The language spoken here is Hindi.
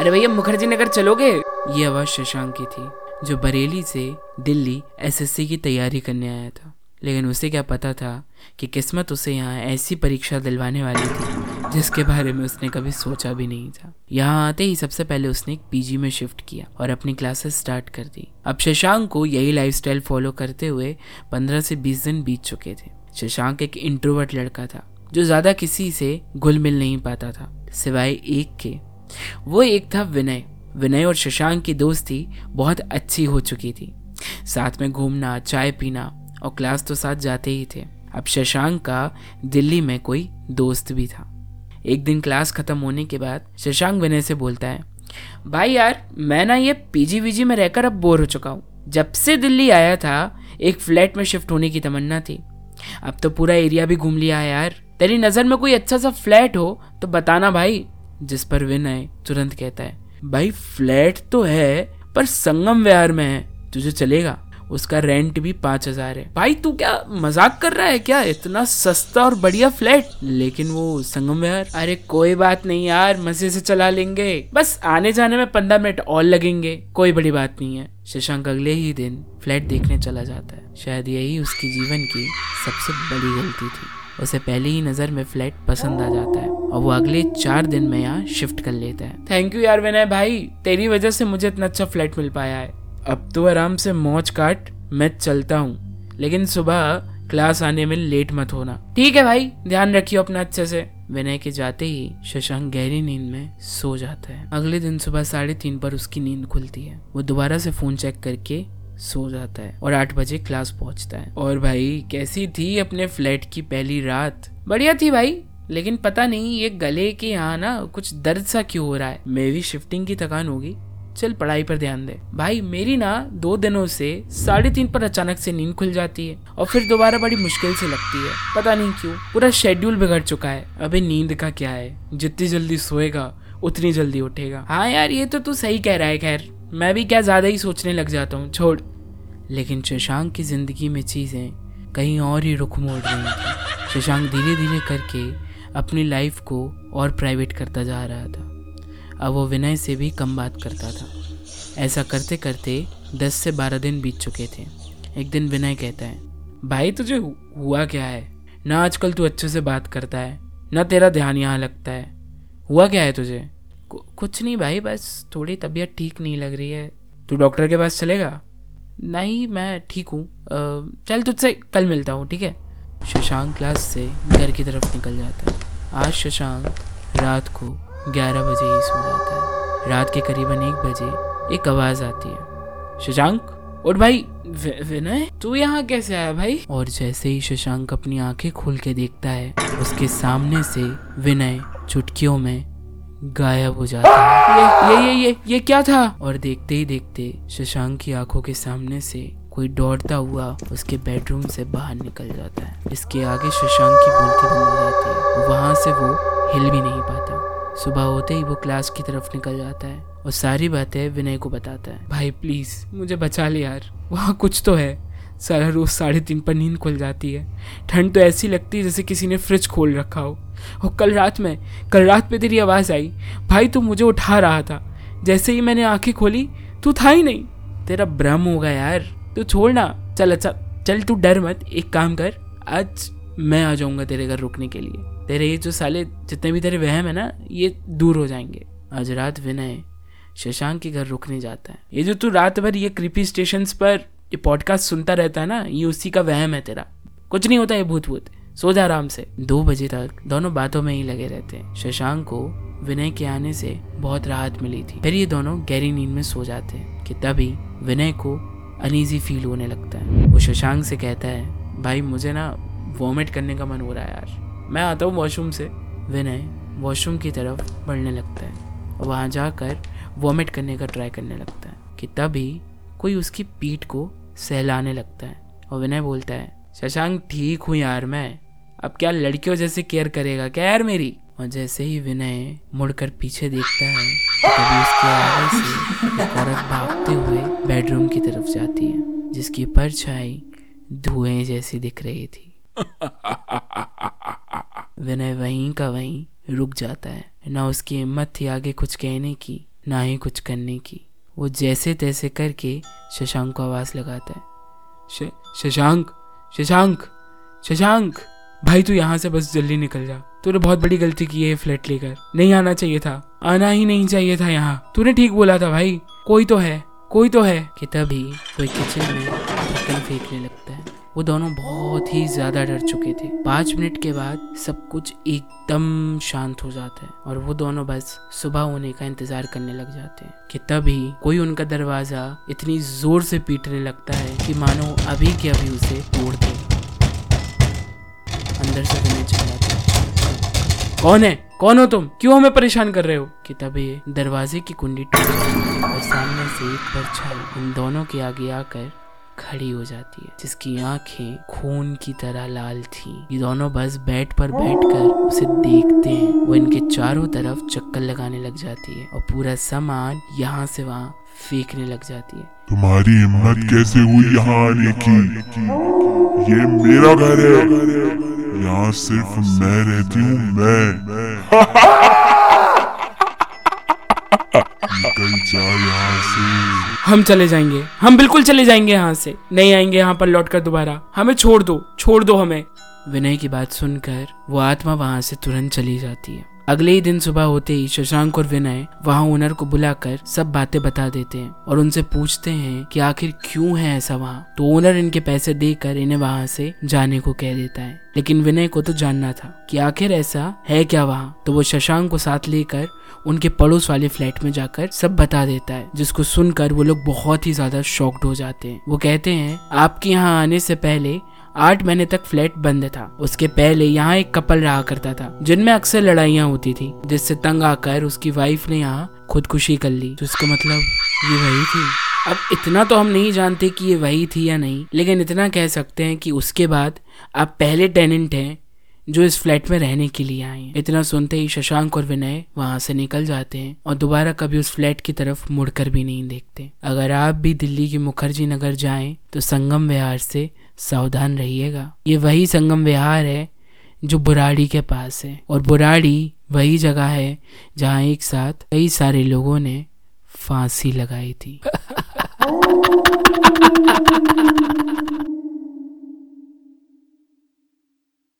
अरे भैया, मुखर्जी नगर चलोगे? ये आवाज़ शशांक की थी, जो बरेली से दिल्ली एसएससी की तैयारी करने आया था। लेकिन उसे क्या पता था कि किस्मत उसे यहाँ ऐसी परीक्षा दिलवाने वाली थी, जिसके बारे में उसने कभी सोचा भी नहीं था। यहाँ आते ही सबसे पहले उसने एक पीजी में शिफ्ट किया और अपनी क्लासेस स्टार्ट कर दी। अब शशांक को यही लाइफस्टाइल फॉलो करते हुए पंद्रह से बीस दिन बीत चुके थे। शशांक एक इंट्रोवर्ट लड़का था जो ज़्यादा किसी से घुल मिल नहीं पाता था, सिवाय एक के। वो एक था विनय। विनय और शशांक की दोस्ती बहुत अच्छी हो चुकी थी। साथ में घूमना, चाय पीना और क्लास तो साथ जाते ही थे। अब शशांक का दिल्ली में कोई दोस्त भी था। एक दिन क्लास खत्म होने के बाद शशांक विनय से बोलता है, भाई यार, मैं ना ये पीजी वीजी में रहकर अब बोर हो चुका हूँ। जब से दिल्ली आया था, एक फ्लैट में शिफ्ट होने की तमन्ना थी। अब तो पूरा एरिया भी घूम लिया है यार। तेरी नज़र में कोई अच्छा सा फ्लैट हो तो बताना भाई, जिस पर विनय तुरंत कहता है। भाई, फ्लैट तो है, पर संगम विहार में है, तुझे चलेगा। उसका रेंट भी पाँच हज़ार है। भाई, तू क्या मज़ाक कर रहा है क्या? इतना सस्ता और बढ़िया फ्लैट, लेकिन वो संगम विहार अरे, कोई बात नहीं यार, मज़े से चला लेंगे। बस आने जाने में पंद्रह मिनट और लगेंगे, कोई बड़ी बात नहीं है। शशांक अगले ही दिन फ्लैट देखने चला जाता है। शायद यही उसकी जीवन की सबसे बड़ी गलती थी। उसे पहली ही नज़र में फ्लैट पसंद आ जाता है और वो अगले चार दिन में यहाँ शिफ्ट कर लेता है। थैंक यू यार विनय भाई। तेरी वजह से मुझे इतना अच्छा फ्लैट मिल पाया है। अब तो आराम से मौज काट, मैं चलता हूँ। लेकिन सुबह क्लास आने में लेट मत होना। ठीक है भाई, ध्यान रखियो अपना अच्छे से। विनय के जाते ही शशांक गहरी नींद में सो जाता है। अगले दिन सुबह साढ़े तीन पर उसकी नींद खुलती है। वो दोबारा से फ़ोन चेक करके सो जाता है और आठ बजे क्लास पहुँचता है। और भाई, कैसी थी अपने फ्लैट की पहली रात? बढ़िया थी भाई, लेकिन पता नहीं, ये गले के यहाँ ना कुछ दर्द सा क्यों हो रहा है? मेरी शिफ्टिंग की थकान होगी। चल, पढ़ाई पर ध्यान दे। भाई, मेरी ना दो दिनों से साढ़े तीन पर अचानक से नींद खुल जाती है और फिर दोबारा बड़ी मुश्किल से लगती है। पता नहीं क्यों, पूरा शेड्यूल बिगड़ चुका है। अभी नींद का क्या है? जितनी जल्दी सोएगा, उतनी जल्दी उठेगा। हाँ यार, ये तो तू सही कह रहा है, खैर। मैं भी क्या ज़्यादा ही सोचने लग जाता हूँ। छोड़। लेकिन शशांक की ज़िंदगी में चीज़ें कहीं और ही रुख मोड़ रही थी। शशांक धीरे धीरे करके अपनी लाइफ को और प्राइवेट करता जा रहा था। अब वो विनय से भी कम बात करता था। ऐसा करते करते दस से बारह दिन बीत चुके थे। एक दिन विनय कहता है, भाई, तुझे हुआ क्या है? ना आजकल तू अच्छे से बात करता है, ना तेरा ध्यान यहाँ लगता है। हुआ क्या है तुझे? कुछ नहीं भाई, बस थोड़ी तबीयत ठीक नहीं लग रही है। तू डॉक्टर के पास चलेगा? नहीं मैं ठीक हूँ। चल तुझसे कल मिलता हूँ, ठीक है? शशांक क्लास से घर की तरफ़ निकल जाता है। आज शशांक रात को ग्यारह बजे ही सो जाता है। रात के करीबन एक बजे एक आवाज़ आती है। शशांक और भाई। विनय, तू यहाँ कैसे आया भाई? और जैसे ही शशांक अपनी आँखें खोल के देखता है, उसके सामने से विनय चुटकियों में गायब हो जाता है। ये ये ये ये ये क्या था? और देखते ही देखते शशांक की आँखों के सामने से कोई दौड़ता हुआ उसके बेडरूम से बाहर निकल जाता है। इसके आगे शशांक की बोलती बंद हो जाती है। वहाँ से वो हिल भी नहीं पाता। सुबह होते ही वो क्लास की तरफ़ निकल जाता है और सारी बातें विनय को बताता है। भाई प्लीज़ मुझे बचा ले यार। वहाँ कुछ तो है। सारा रोज साढ़े तीन पर नींद खुल जाती है। ठंड तो ऐसी लगती है जैसे किसी ने फ्रिज खोल रखा हो। और कल रात में, कल रात में तेरी आवाज़ आई, भाई तू मुझे उठा रहा था। जैसे ही मैंने आँखें खोली, तू था ही नहीं। तेरा भ्रम होगा यार। तू छोड़ना चल अच्छा चल तू डर मत। एक काम कर, आज मैं आ जाऊँगा तेरे घर रुकने के लिए। तेरे ये जो साले, जितने भी तेरे वहम है ना, ये दूर हो जाएँगे। आज रात विनय, शशांक के घर रुकने जाता है। ये जो तू रात भर ये कृपी स्टेशन पर ये पॉडकास्ट सुनता रहता है ना, ये उसी का वहम है तेरा। कुछ नहीं होता ये भूत भूत सो जा आराम से। दो बजे तक दोनों बातों में ही लगे रहते हैं। शशांक को विनय के आने से बहुत राहत मिली थी। फिर ये दोनों गहरी नींद में सो जाते हैं कि तभी विनय को अनईजी फील होने लगता है। वो शशांक से कहता है, भाई, मुझे ना वॉमिट करने का मन हो रहा है यार। मैं आता हूँ वॉशरूम से। विनय वॉशरूम की तरफ़ बढ़ने लगता है। वहाँ जाकर वॉमिट करने का ट्राई करने लगता है कि तभी कोई उसकी पीठ को सहलाने लगता है और विनय बोलता है, शशांक, ठीक हूँ यार मैं। अब क्या लड़कियों जैसे केयर करेगा? क्या यार मेरी? और जैसे ही विनय मुड़कर पीछे देखता है, तभी उसके आगे से एक औरत भागते हुए बेडरूम की तरफ़ जाती है, जिसकी परछाई धुएँ जैसी दिख रही थी। विनय वहीं का वहीं रुक जाता है, ना उसकी हिम्मत थी आगे कुछ कहने की, ना ही कुछ करने की। वो जैसे तैसे करके शशांक को आवाज़ लगाता है। शशांक शशांक शशांक, भाई तू यहाँ से बस जल्दी निकल जा। तूने बहुत बड़ी गलती की है फ्लैट लेकर। नहीं आना चाहिए था। आना ही नहीं चाहिए था यहाँ। तूने ठीक बोला था भाई। कोई तो है, कोई तो है। कि तभी कोई किचन में फेंकने लगता है। वो दोनों बहुत ही ज़्यादा डर चुके थे। पाँच मिनट के बाद सब कुछ एकदम शांत हो जाता है और वो दोनों बस सुबह होने का इंतज़ार करने लग जाते हैं कि तभी कोई उनका दरवाज़ा इतनी ज़ोर से पीटने लगता है कि मानो अभी के अभी उसे तोड़ दे। अंदर से विनय चिल्लाते कौन है? कौन हो तुम? क्यों हमें परेशान कर रहे हो? कि तभी दरवाजे की कुंडी टूट और सामने से एक परछाई इन दोनों के आगे आकर खड़ी हो जाती है। जिसकी आँखें खून की तरह लाल थी। ये दोनों बस बेड पर बैठकर उसे देखते हैं। वो इनके चारों तरफ़ चक्कर लगाने लग जाती है और पूरा सामान यहाँ से वहाँ फेंकने लग जाती है। तुम्हारी हिम्मत कैसे हुई यहाँ आने की? ये मेरा घर है। यहाँ सिर्फ़ मैं रहती हूँ, मैं। निकल जा यहाँ से। हम चले जाएँगे। हम बिल्कुल चले जाएँगे यहाँ से। नहीं आएँगे यहाँ पर लौट कर दोबारा। हमें छोड़ दो छोड़ दो हमें। विनय की बात सुनकर वो आत्मा वहाँ से तुरंत चली जाती है। अगले ही दिन सुबह होते ही शशांक और विनय वहाँ ओनर को बुलाकर सब बातें बता देते हैं और उनसे पूछते हैं कि आखिर क्यों है ऐसा वहाँ। तो ओनर इनके पैसे देकर इन्हें वहाँ से जाने को कह देता है। लेकिन विनय को तो जानना था कि आखिर ऐसा है क्या वहाँ। तो वो शशांक को साथ लेकर उनके पड़ोस वाले फ्लैट में जाकर सब बता देता है, जिसको सुनकर वो लोग बहुत ही ज़्यादा शॉक्ड हो जाते हैं। वो कहते हैं, आपके यहाँ आने से पहले आठ महीने तक फ्लैट बंद था। उसके पहले यहाँ एक कपल रहा करता था, जिनमें अक्सर लड़ाइयाँ होती थी, जिससे तंग आकर उसकी वाइफ ने यहाँ खुदकुशी कर ली। तो इसका मतलब ये वही थी। अब इतना तो हम नहीं जानते कि ये वही थी या नहीं, लेकिन इतना कह सकते हैं कि उसके बाद आप पहले टेनेंट हैं जो इस फ्लैट में रहने के लिए आए इतना सुनते ही शशांक और विनय वहाँ से निकल जाते हैं और दोबारा कभी उस फ्लैट की तरफ़ मुड़कर भी नहीं देखते। अगर आप भी दिल्ली के मुखर्जी नगर जाएँ तो संगम विहार से सावधान रहिएगा। ये वही संगम विहार है जो बुराड़ी के पास है। और बुराड़ी वही जगह है जहाँ एक साथ कई सारे लोगों ने फांसी लगाई थी।